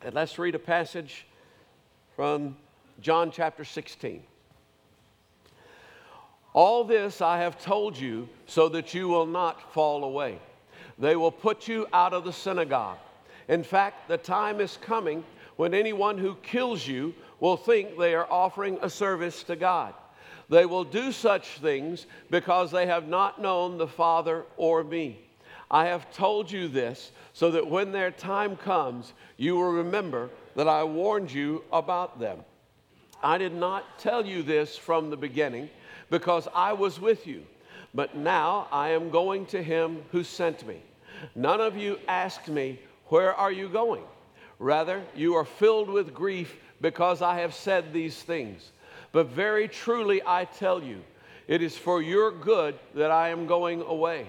And let's read a passage from John chapter 16. All this I have told you so that you will not fall away. They will put you out of the synagogue. In fact, the time is coming when anyone who kills you will think they are offering a service to God. They will do such things because they have not known the Father or me. I have told you this so that when their time comes, you will remember that I warned you about them. I did not tell you this from the beginning because I was with you, but now I am going to him who sent me. None of you asked me, Where are you going? Rather, you are filled with grief because I have said these things. But very truly I tell you, it is for your good that I am going away.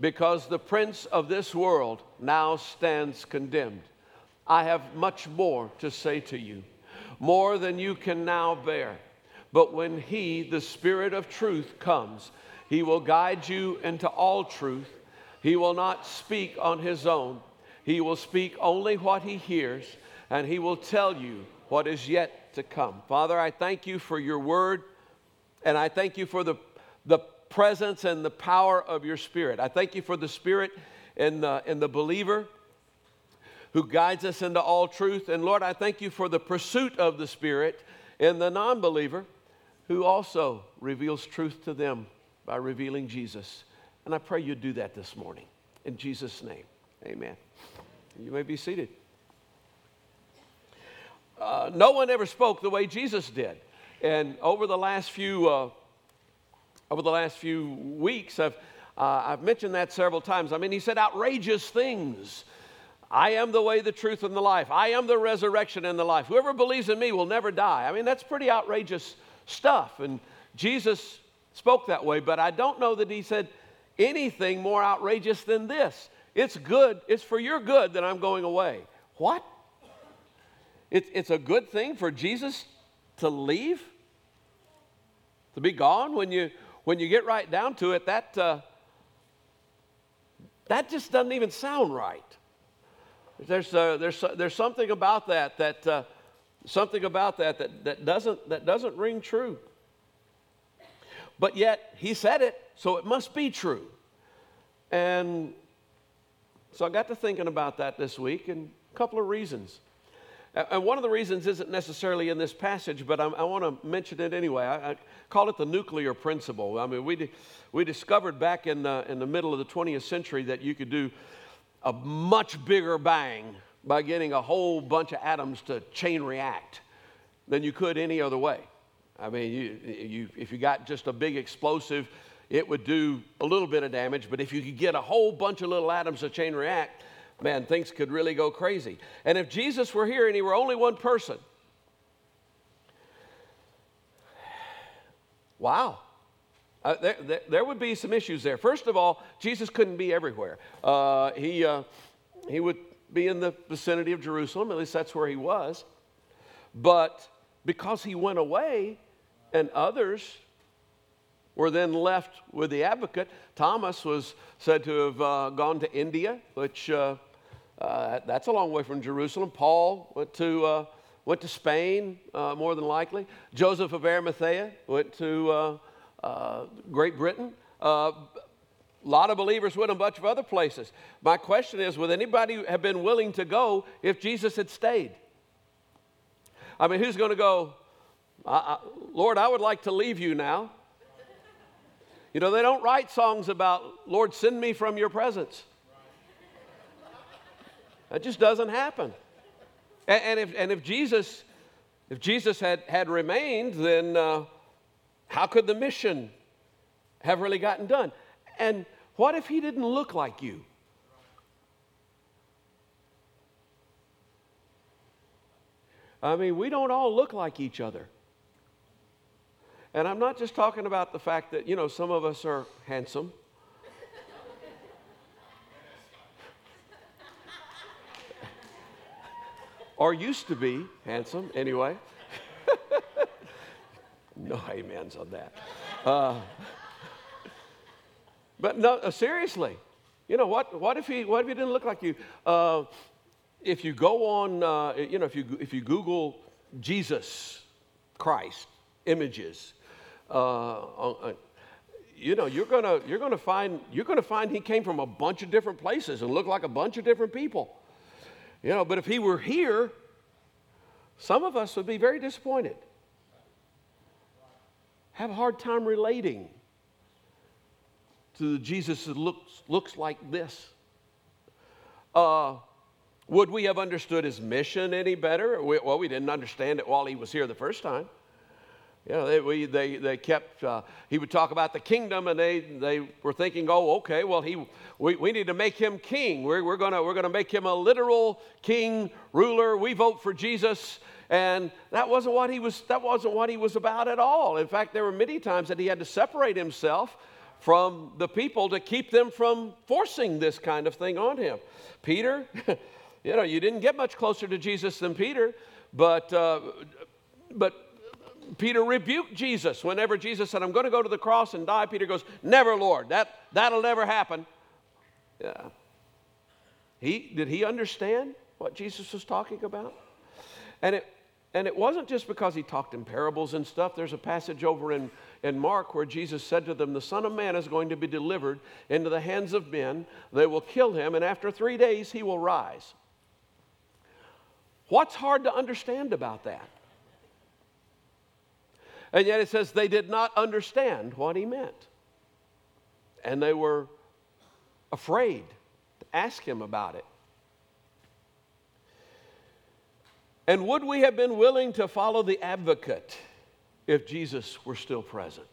because the prince of this world now stands condemned. I have much more to say to you, more than you can now bear. But when He, the Spirit of truth, comes, He will guide you into all truth. He will not speak on His own, He will speak only what He hears, and He will tell you what is yet to come. Father, I thank you for your word. And I thank you for the, the presence and the power of your Spirit. I thank you for the Spirit in the, in the believer who guides us into all truth. And Lord, I thank you for the pursuit of the Spirit in the non believer who also reveals truth to them by revealing Jesus. And I pray you do that this morning. In Jesus' name, amen. You may be seated. Uh, no one ever spoke the way Jesus did. And over the last few, uh, over the last few weeks, I've, uh, I've mentioned that several times. I mean, he said outrageous things. I am the way, the truth, and the life. I am the resurrection and the life. Whoever believes in me will never die. I mean, that's pretty outrageous stuff. And Jesus spoke that way, but I don't know that he said anything more outrageous than this. It's good, it's for your good that I'm going away. What? It's, it's a good thing for Jesus to leave, to be gone. When you, when you get right down to it, that, uh, that just doesn't even sound right. There's, uh, there's, there's something about that that uh, something about that, that that doesn't that doesn't ring true. But yet he said it, so it must be true. And so I got to thinking about that this week, and a couple of reasons. And one of the reasons isn't necessarily in this passage, but I, I want to mention it anyway. I, I, call it the nuclear principle. I mean, we, we discovered back in the, in the middle of the 20th century that you could do a much bigger bang by getting a whole bunch of atoms to chain react than you could any other way. I mean, you, you, if you got just a big explosive, it would do a little bit of damage, but if you could get a whole bunch of little atoms to chain react, man, things could really go crazy. And if Jesus were here and he were only one person, wow. Uh, there, there, there, would be some issues there. First of all, Jesus couldn't be everywhere. Uh, he, uh, he would be in the vicinity of Jerusalem, at least that's where he was. But because he went away and others were then left with the advocate, Thomas was said to have uh, gone to India, which uh, uh, that's a long way from Jerusalem. Paul went to, uh, went to Spain, uh, more than likely. Joseph of Arimathea went to uh, uh, Great Britain. a lot of believers went a bunch of other places. My question is would anybody have been willing to go if Jesus had stayed? I mean, who's going to go, I, I, Lord, I would like to leave you now? You know, they don't write songs about, Lord, send me from your presence. That just doesn't happen. And, and, if, and if Jesus, if Jesus had, had remained, then uh, how could the mission have really gotten done? And what if he didn't look like you? I mean, we don't all look like each other. And I'm not just talking about the fact that, you know, some of us are handsome. Or used to be handsome, anyway. no amens on that. Uh, but no, uh, seriously, you know what? What if he? What if he didn't look like you? Uh, if you go on, uh, you know, if you if you Google Jesus Christ images, uh, uh, you know, you're gonna you're gonna find you're gonna find he came from a bunch of different places and looked like a bunch of different people. You know, but if he were here, some of us would be very disappointed. Have a hard time relating to the Jesus that looks, looks like this. Uh, would we have understood his mission any better? We, well, we didn't understand it while he was here the first time. You know, they, we, they, they kept, uh, he would talk about the kingdom and they, they were thinking, oh, okay, well, he, we, we need to make him king. We're, we're going we're gonna make him a literal king, ruler. We vote for Jesus. And that wasn't what he was, that wasn't what he was about at all. In fact, there were many times that he had to separate himself from the people to keep them from forcing this kind of thing on him. Peter, you know, you didn't get much closer to Jesus than Peter, but, uh, but Peter rebuked Jesus whenever Jesus said, I'm going to go to the cross and die. Peter goes, Never, Lord. That, that'll never happen. Yeah. He, did he understand what Jesus was talking about? And it, and it wasn't just because he talked in parables and stuff. There's a passage over in, in Mark where Jesus said to them, The Son of Man is going to be delivered into the hands of men. They will kill him, and after three days he will rise. What's hard to understand about that? And yet it says they did not understand what he meant. And they were afraid to ask him about it. And would we have been willing to follow the advocate if Jesus were still present?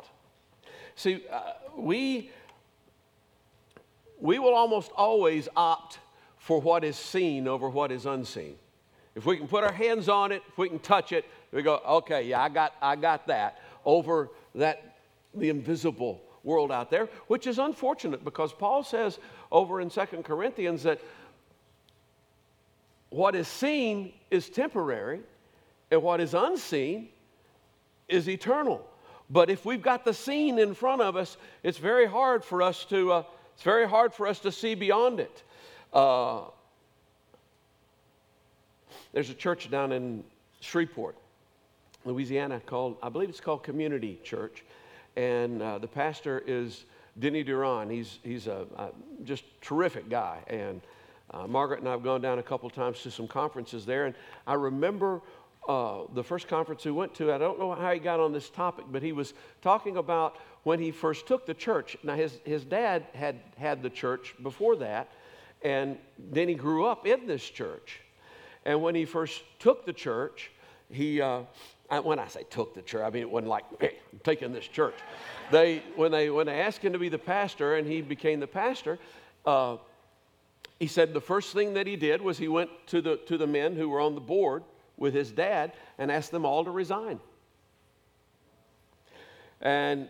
See, uh, we, we will almost always opt for what is seen over what is unseen. If we can put our hands on it, if we can touch it, we go, okay, yeah, I got, I got that over that, the invisible world out there, which is unfortunate because Paul says over in Second Corinthians that what is seen is temporary and what is unseen is eternal. But if we've got the seen in front of us, it's very hard for us to, uh, it's very hard for us to see beyond it. Uh, there's a church down in Shreveport, Louisiana, called, I believe it's called Community Church. And uh, the pastor is Denny Duron. He's, he's a, a just terrific guy. And uh, Margaret and I have gone down a couple times to some conferences there. And I remember uh, the first conference we went to, I don't know how he got on this topic, but he was talking about when he first took the church. Now, his, his dad had had the church before that, and then he grew up in this church. And when he first took the church, he, uh, when I say took the church, I mean it wasn't like I'm taking this church. They, when they when they asked him to be the pastor, and he became the pastor, uh, he said the first thing that he did was he went to the to the men who were on the board with his dad and asked them all to resign. And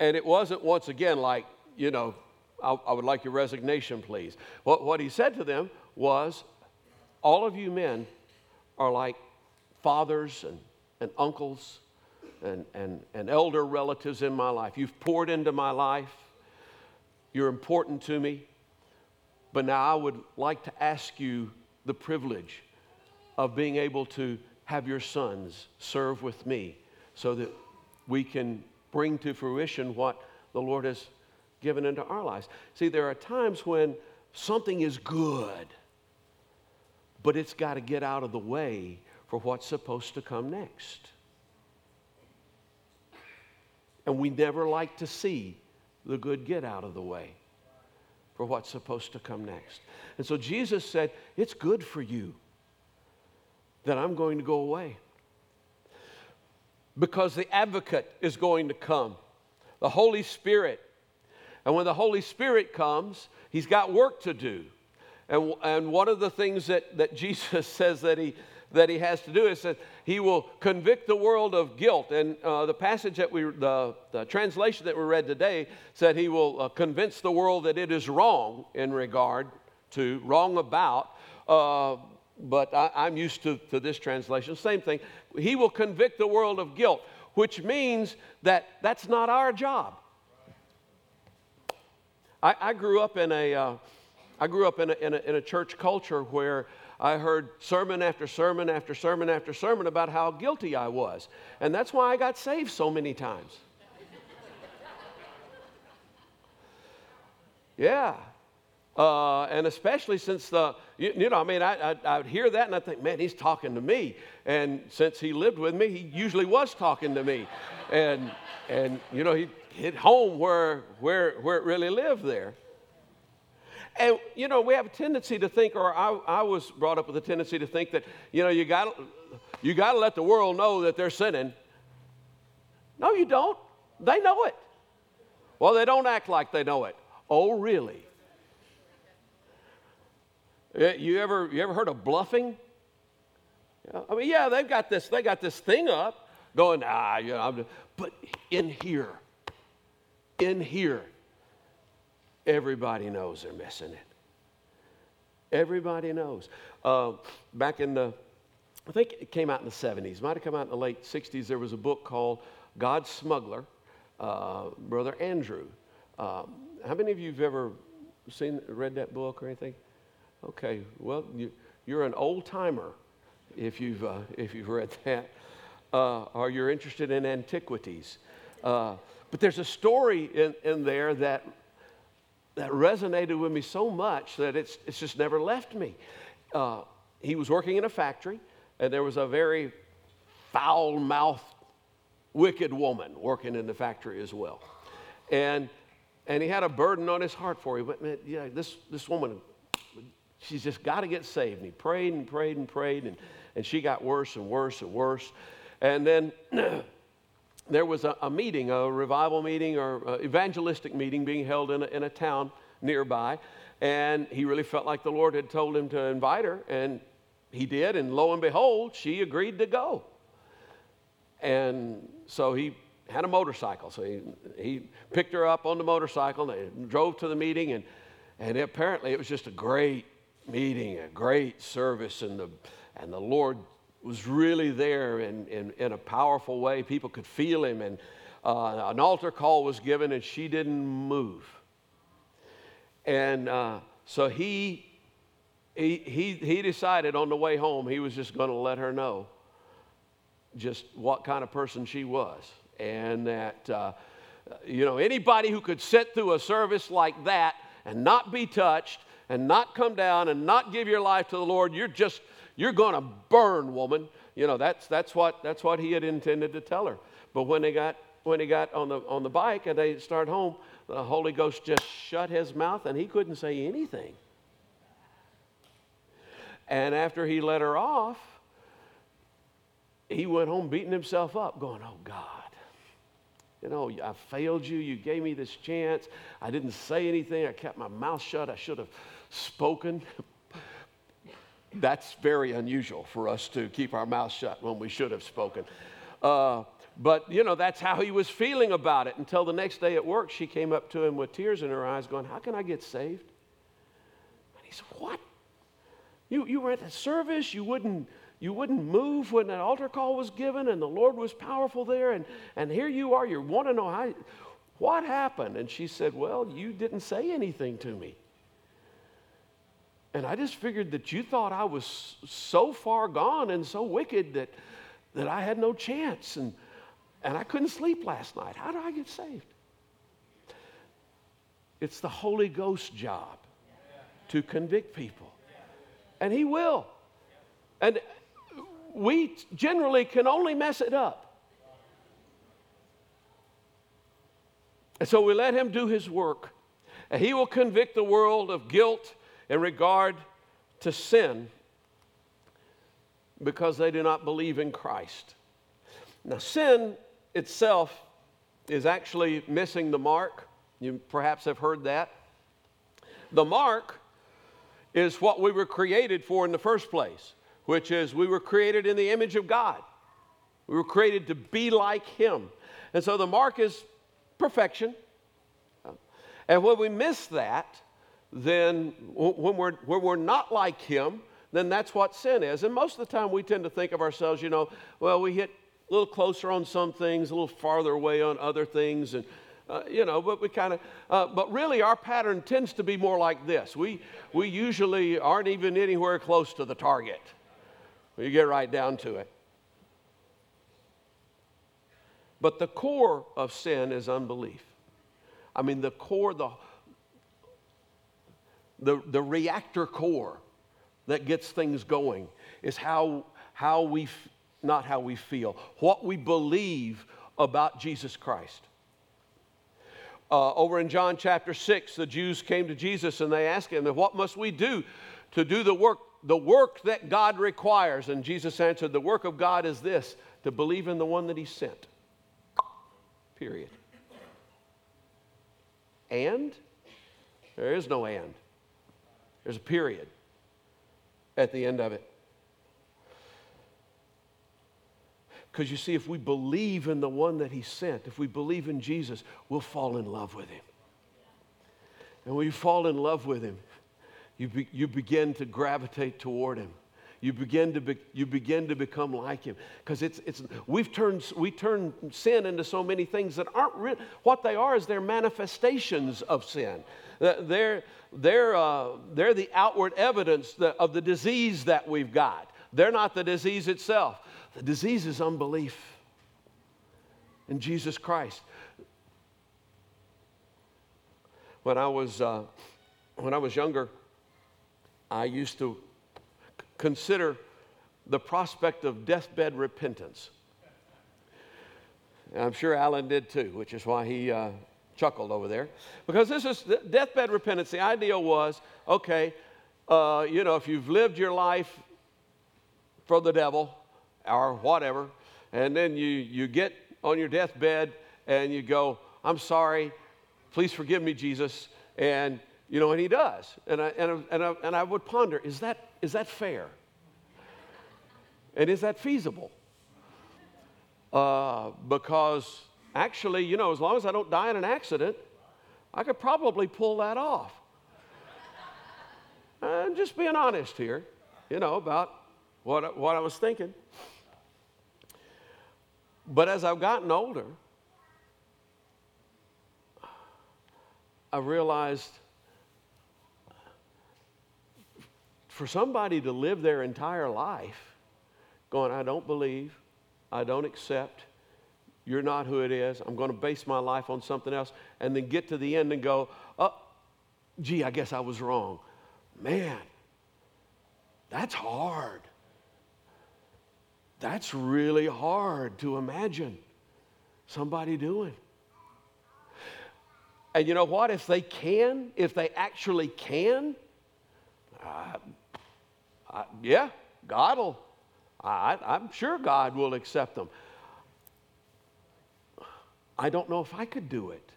and it wasn't once again like you know I, I would like your resignation, please. What what he said to them was all of you men are like fathers and, and uncles and, and, and elder relatives in my life. You've poured into my life. You're important to me. But now I would like to ask you the privilege of being able to have your sons serve with me so that we can bring to fruition what the Lord has given into our lives. See, there are times when something is good but it's got to get out of the way for what's supposed to come next. And we never like to see the good get out of the way for what's supposed to come next. And so Jesus said, It's good for you that I'm going to go away. Because the advocate is going to come, the Holy Spirit. And when the Holy Spirit comes, he's got work to do. And, and one of the things that, that Jesus says that he, that he has to do. It says he will convict the world of guilt. And uh, the passage that we, the, the, translation that we read today said he will uh, convince the world that it is wrong in regard to, wrong about. Uh, but I, am used to, to this translation. Same thing. He will convict the world of guilt, which means that that's not our job. I, I grew up in a, uh, I grew up in a, in a, in a church culture where I heard sermon after sermon after sermon after sermon about how guilty I was. And that's why I got saved so many times. yeah. Uh, and especially since the, you, you know, I mean, I, I, I, would hear that and I think, man, he's talking to me. And since he lived with me, he usually was talking to me. And, and you know, he hit home where, where, where it really lived there. And, you know, we have a tendency to think, or I, I was brought up with a tendency to think that, you know, you got you got to let the world know that they're sinning. No, you don't. They know it. Well, they don't act like they know it. Oh, really? You ever, you ever heard of bluffing? I mean, yeah, they've got this, they got this thing up going, ah, you know, but in here, in here, Everybody knows they're missing it. Everybody knows. Uh, back in the, I think it came out in the 70s, might have come out in the late 60s, there was a book called God's Smuggler, uh, Brother Andrew. Um, how many of you have ever seen, read that book or anything? Okay, well, you, are an old timer if you've, uh, if you've read that, uh, or you're interested in antiquities. Uh, but there's a story in, in there that that resonated with me so much that it's, it's just never left me. Uh, he was working in a factory, and there was a very foul mouthed, wicked woman working in the factory as well. And, and he had a burden on his heart for him. But man, yeah, this, this woman, she's just got to get saved. And he prayed and prayed and prayed, and, and she got worse and worse and worse. And then there was a, a, meeting, a revival meeting or uh, evangelistic meeting being held in a, in a town nearby. And he really felt like the Lord had told him to invite her, and he did. And lo and behold, she agreed to go. And so he had a motorcycle. So he, he picked her up on the motorcycle and drove to the meeting. And, and apparently it was just a great meeting, a great service. And the, and the Lord was really there in, in, in a powerful way. People could feel him, and uh, an altar call was given, and she didn't move. And uh, so he, he, he, he decided on the way home he was just going to let her know just what kind of person she was. And that, uh, you know, anybody who could sit through a service like that and not be touched and not come down and not give your life to the Lord, you're just, you're going to burn, woman. You know, that's, that's, what, that's what he had intended to tell her. But when they got, when he got on the, on the bike and they start home, the Holy Ghost just shut his mouth and he couldn't say anything. And after he let her off, he went home beating himself up, going, Oh God, you know, I failed you. You gave me this chance. I didn't say anything. I kept my mouth shut. I should have spoken that's very unusual for us to keep our mouth shut when we should have spoken. Uh, but, you know, that's how he was feeling about it until the next day at work, she came up to him with tears in her eyes, going, How can I get saved? And he said, What? You, you were at the service, you wouldn't, you wouldn't move when that altar call was given, and the Lord was powerful there, and, and here you are, you want to know how, what happened? And she said, Well, you didn't say anything to me. And I just figured that you thought I was so far gone and so wicked that, that I had no chance. And, and I couldn't sleep last night. How do I get saved? It's the Holy Ghost job to convict people. And He will. And we generally can only mess it up. And so we let Him do His work. And He will convict the world of guilt in regard to sin because they do not believe in Christ. Now, sin itself is actually missing the mark. You perhaps have heard that. The mark is what we were created for in the first place. which is we were created in the image of God. We were created to be like Him. And so the mark is perfection. And when we miss that, then when we're, when we're not like Him, then that's what sin is. And most of the time we tend to think of ourselves, you know, well, we hit a little closer on some things, a little farther away on other things. And, uh, you know, but we kind of, uh, but really our pattern tends to be more like this. We, we usually aren't even anywhere close to the target. You get right down to it. But the core of sin is unbelief. I mean, the core, the, the, the reactor core that gets things going is how, how we, not how we feel, what we believe about Jesus Christ. Uh, over in John chapter 6, the Jews came to Jesus and they asked him, What must we do to do the work, the work that God requires? And Jesus answered, The work of God is this to believe in the one that he sent. Period. And? There is no and. There's a period at the end of it. Because you see, if we believe in the one that he sent, if we believe in Jesus, we'll fall in love with him. And when you fall in love with him, you, be, you begin to gravitate toward him you begin to, be, you begin to become like him. Because it's, it's, we've turned, we turn sin into so many things that aren't real. What they are is they're manifestations of sin. They're, they're, uh, they're the outward evidence of the disease that we've got. They're not the disease itself. The disease is unbelief in Jesus Christ. When I was, uh, when I was younger, I used to consider the prospect of deathbed repentance. And I'm sure Alan did too, which is why he uh, chuckled over there. Because this is deathbed repentance. The idea was okay, uh, you know, if you've lived your life for the devil or whatever, and then you, you get on your deathbed and you go, I'm sorry, please forgive me, Jesus. And, you know, and he does. And I, and I, and I, and I would ponder, is that is that fair? And is that feasible? Uh, because actually, you know, as long as I don't die in an accident, I could probably pull that off. I'm just being honest here, you know, about what, what I was thinking. But as I've gotten older, I realized for somebody to live their entire life going, I don't believe, I don't accept, you're not who it is, I'm going to base my life on something else, and then get to the end and go, oh, gee, I guess I was wrong. Man, that's hard. That's really hard to imagine somebody doing. And you know what? If they can, if they actually can, uh, I, yeah, God will, I, I'm sure God will accept them. I don't know if I could do it.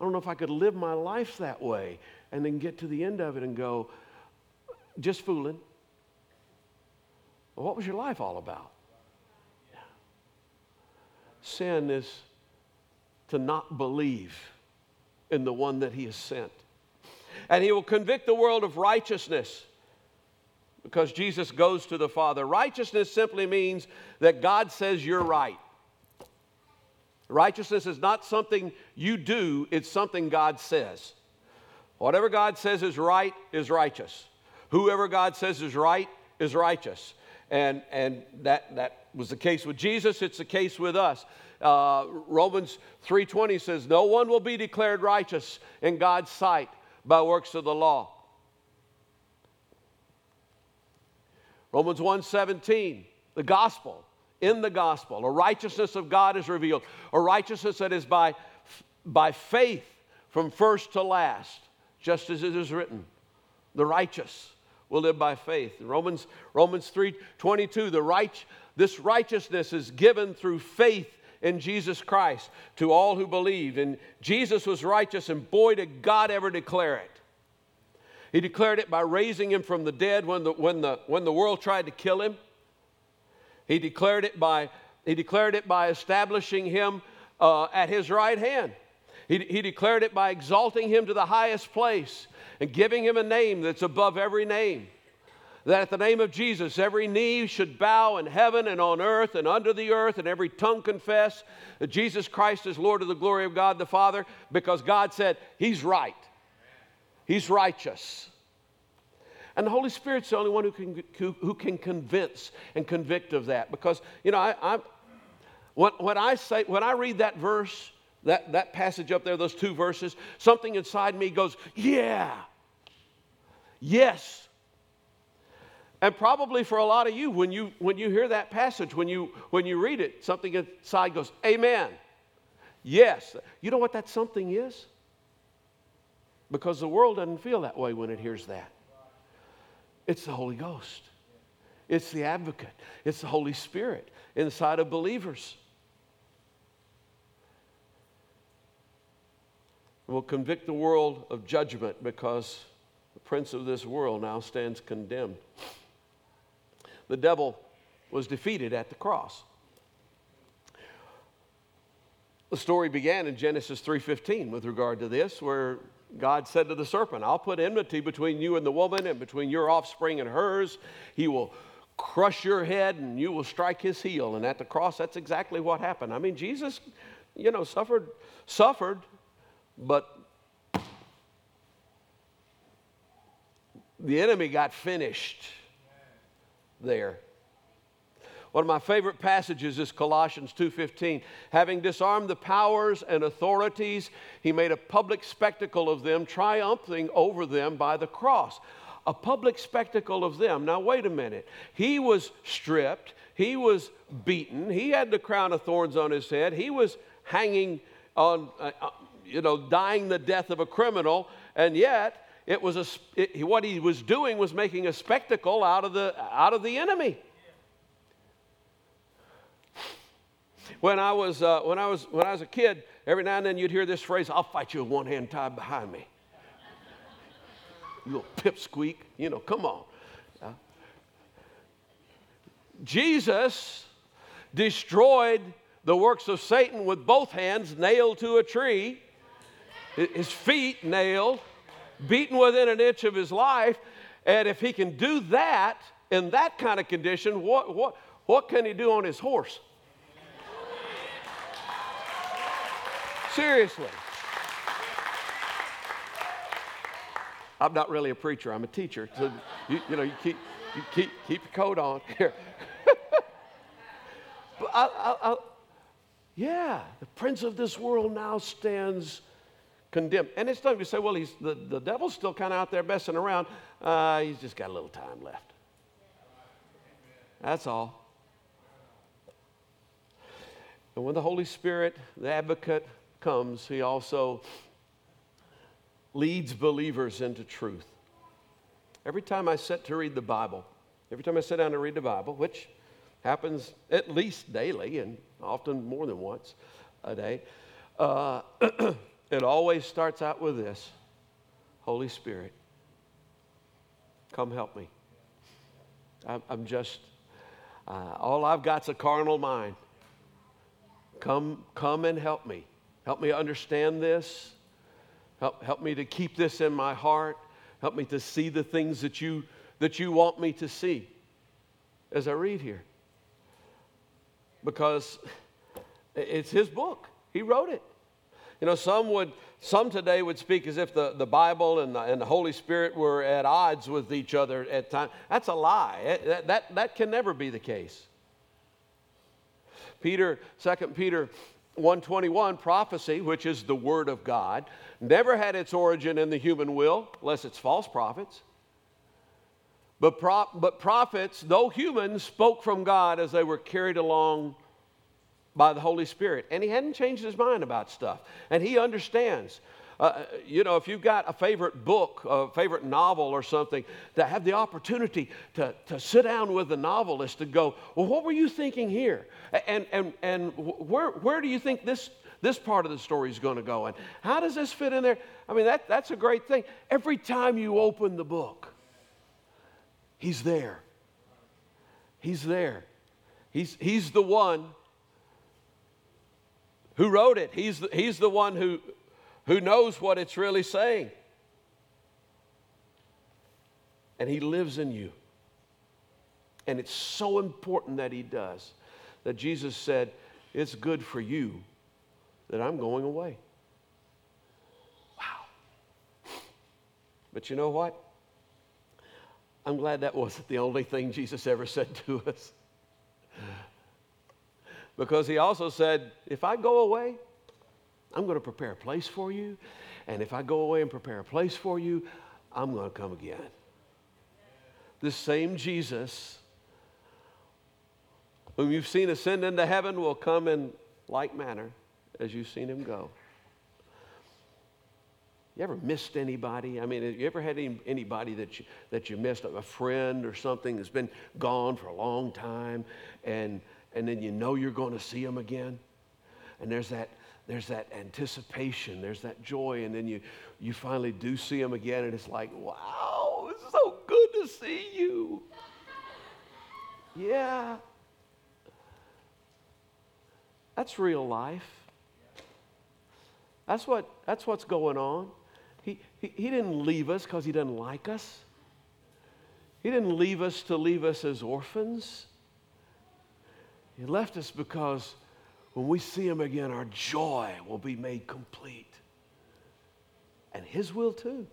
I don't know if I could live my life that way and then get to the end of it and go, just fooling. Well, what was your life all about? Sin is to not believe in the one that he has sent. And he will convict the world of righteousness because Jesus goes to the Father. Righteousness simply means that God says you're right. Righteousness is not something you do, it's something God says. Whatever God says is right is righteous. Whoever God says is right is righteous. And, and that, that was the case with Jesus, it's the case with us. Uh, Romans 3:20 says, "No one will be declared righteous in God's sight by works of the law." Romans 1:17, the gospel, in the gospel, a righteousness of God is revealed, a righteousness that is by, by faith from first to last, just as it is written. The righteous will live by faith. Romans, Romans 3:22, the right, this righteousness is given through faith in Jesus Christ to all who believe. And Jesus was righteous, and boy, did God ever declare it. He declared it by raising him from the dead when the, when the, when the world tried to kill him. He declared it by, he declared it by establishing him uh, at his right hand. He, he declared it by exalting him to the highest place and giving him a name that's above every name. That at the name of Jesus, every knee should bow in heaven and on earth and under the earth, and every tongue confess that Jesus Christ is Lord of the glory of God the Father, because God said, He's right. He's righteous. And the Holy Spirit's the only one who can, who, who can convince and convict of that. Because, you know, I, I, when, when I say, when I read that verse, that, that passage up there, those two verses, something inside me goes, yeah, yes. And probably for a lot of you, when you, when you hear that passage, when you, when you read it, something inside goes, Amen. Yes. You know what that something is? Because the world doesn't feel that way when it hears that. It's the Holy Ghost, it's the advocate, it's the Holy Spirit inside of believers. Will convict the world of judgment because the prince of this world now stands condemned the devil was defeated at the cross. The story began in Genesis 3:15 with regard to this where God said to the serpent, "I'll put enmity between you and the woman and between your offspring and hers. He will crush your head and you will strike his heel." And at the cross that's exactly what happened. I mean, Jesus, you know, suffered suffered but the enemy got finished there. One of my favorite passages is Colossians 2:15. Having disarmed the powers and authorities, he made a public spectacle of them, triumphing over them by the cross. A public spectacle of them. Now wait a minute. He was stripped, he was beaten, he had the crown of thorns on his head, he was hanging on uh, uh you know, dying the death of a criminal, and yet it was a, it, what he was doing was making a spectacle out of the, out of the enemy. When I, was, uh, when, I was, when I was a kid, every now and then you'd hear this phrase, I'll fight you with one hand tied behind me. You little pipsqueak, you know, come on. Uh, Jesus destroyed the works of Satan with both hands nailed to a tree, his feet nailed, beaten within an inch of his life. And if he can do that in that kind of condition, what, what, what can he do on his horse? Seriously. I'm not really a preacher, I'm a teacher. So, you, you know, you keep, you keep, keep your coat on here. but I, I, I, yeah, the prince of this world now stands condemned. And it's time you say, well, he's, the, the devil's still kind of out there messing around. Uh, he's just got a little time left. That's all. And when the Holy Spirit, the advocate, comes, he also leads believers into truth. Every time I sit to read the Bible, every time I sit down to read the Bible, which happens at least daily and often more than once a day, uh, It always starts out with this Holy Spirit, come help me. I'm just, uh, all I've got's a carnal mind. Come, come and help me. Help me understand this. Help, help me to keep this in my heart. Help me to see the things that you, that you want me to see as I read here. Because it's his book, he wrote it. You know, some would, some today would speak as if the, the Bible and the, and the Holy Spirit were at odds with each other at times. That's a lie. Eh, that, that, that can never be the case. Peter, 2 Peter 121, prophecy, which is the Word of God, never had its origin in the human will, unless it's false prophets. But, pro- but prophets, though human, spoke from God as they were carried along by the Holy Spirit. And he hadn't changed his mind about stuff. And he understands. Uh, you know, if you've got a favorite book, a favorite novel or something, to have the opportunity to, to sit down with the novelist and go, well, what were you thinking here? And, and, and where, where do you think this, this part of the story is going to go? And how does this fit in there? I mean, that, that's a great thing. Every time you open the book, he's there. He's there. He's, he's the one who wrote it. He's the, he's the one who, who knows what it's really saying. And He lives in you. And it's so important that He does that Jesus said, It's good for you that I'm going away. Wow. But you know what? I'm glad that wasn't the only thing Jesus ever said to us. Because he also said, If I go away, I'm going to prepare a place for you. And if I go away and prepare a place for you, I'm going to come again. This same Jesus, whom you've seen ascend into heaven, will come in like manner as you've seen him go. You ever missed anybody? I mean, have you ever had any, anybody that you, that you missed, a friend or something that's been gone for a long time, and, and then you know you're going to see them again? And there's that, there's that anticipation, there's that joy, and then you, you finally do see them again, and it's like, wow, it's so good to see you. Yeah. That's real life. That's, what, that's what's going on. He, he, he didn't leave us because he doesn't like us. He didn't leave us to leave us as orphans. He left us because when we see him again, our joy will be made complete. And his will too.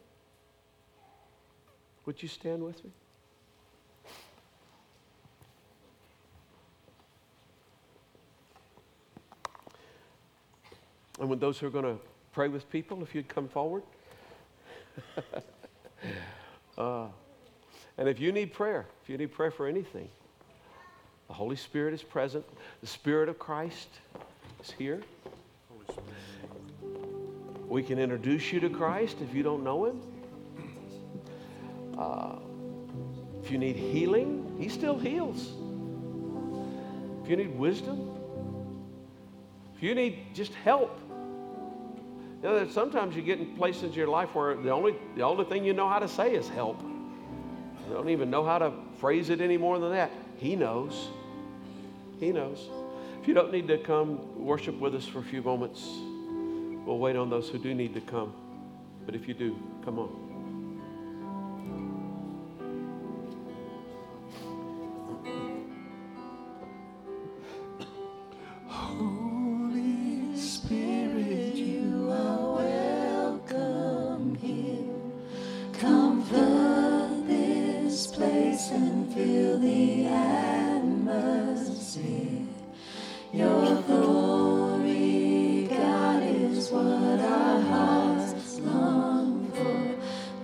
Would you stand with me? And with those who are going to pray with people, if you'd come forward. uh, and if you need prayer, if you need prayer for anything, the Holy Spirit is present. The Spirit of Christ is here. We can introduce you to Christ if you don't know Him. Uh, if you need healing, He still heals. If you need wisdom, if you need just help, you know, sometimes you get in places in your life where the only, the only thing you know how to say is help. You don't even know how to phrase it any more than that. He knows. He knows. If you don't need to come worship with us for a few moments, we'll wait on those who do need to come. But if you do, come on.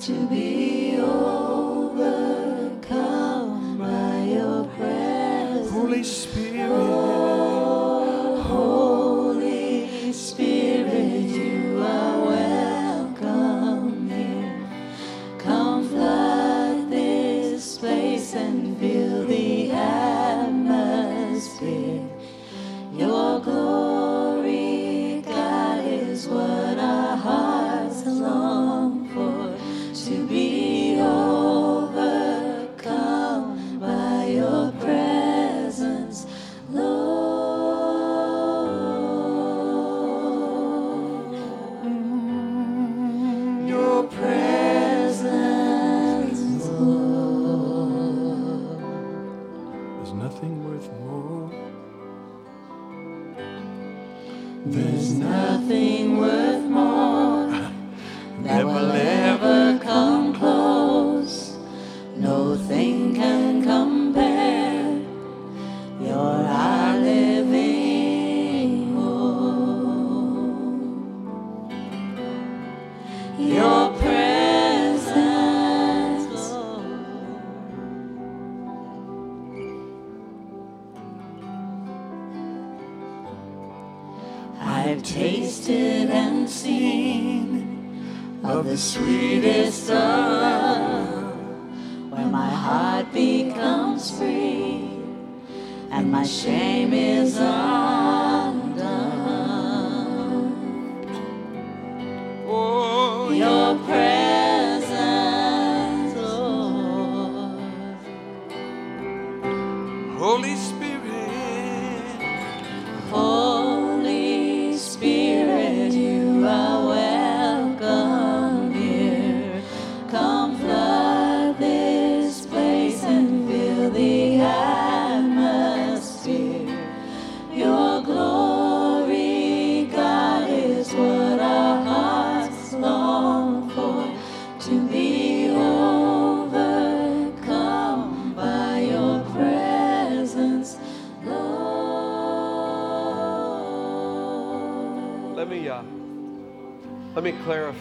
to be over. I've tasted can seen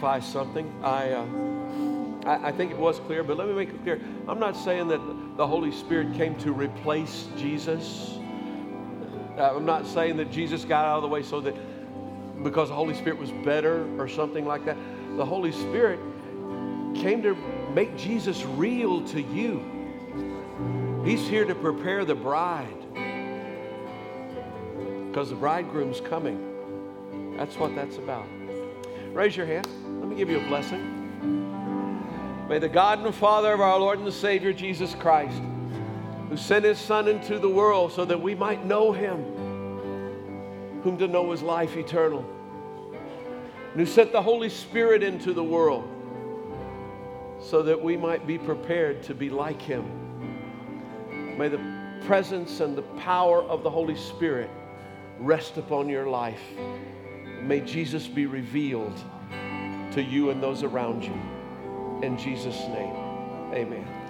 clarify something. I, uh, I, I think it was clear, but let me make it clear. I'm not saying that the Holy Spirit came to replace Jesus. Uh, I'm not saying that Jesus got out of the way so that because the Holy Spirit was better or something like that. The Holy Spirit came to make Jesus real to you. He's here to prepare the bride because the bridegroom's coming. That's what that's about. Raise your hand. Let me give you a blessing. May the God and Father of our Lord and Savior Jesus Christ, who sent his Son into the world so that we might know him, whom to know is life eternal, and who sent the Holy Spirit into the world so that we might be prepared to be like him. May the presence and the power of the Holy Spirit rest upon your life. May Jesus be revealed to you and those around you. In Jesus' name, amen.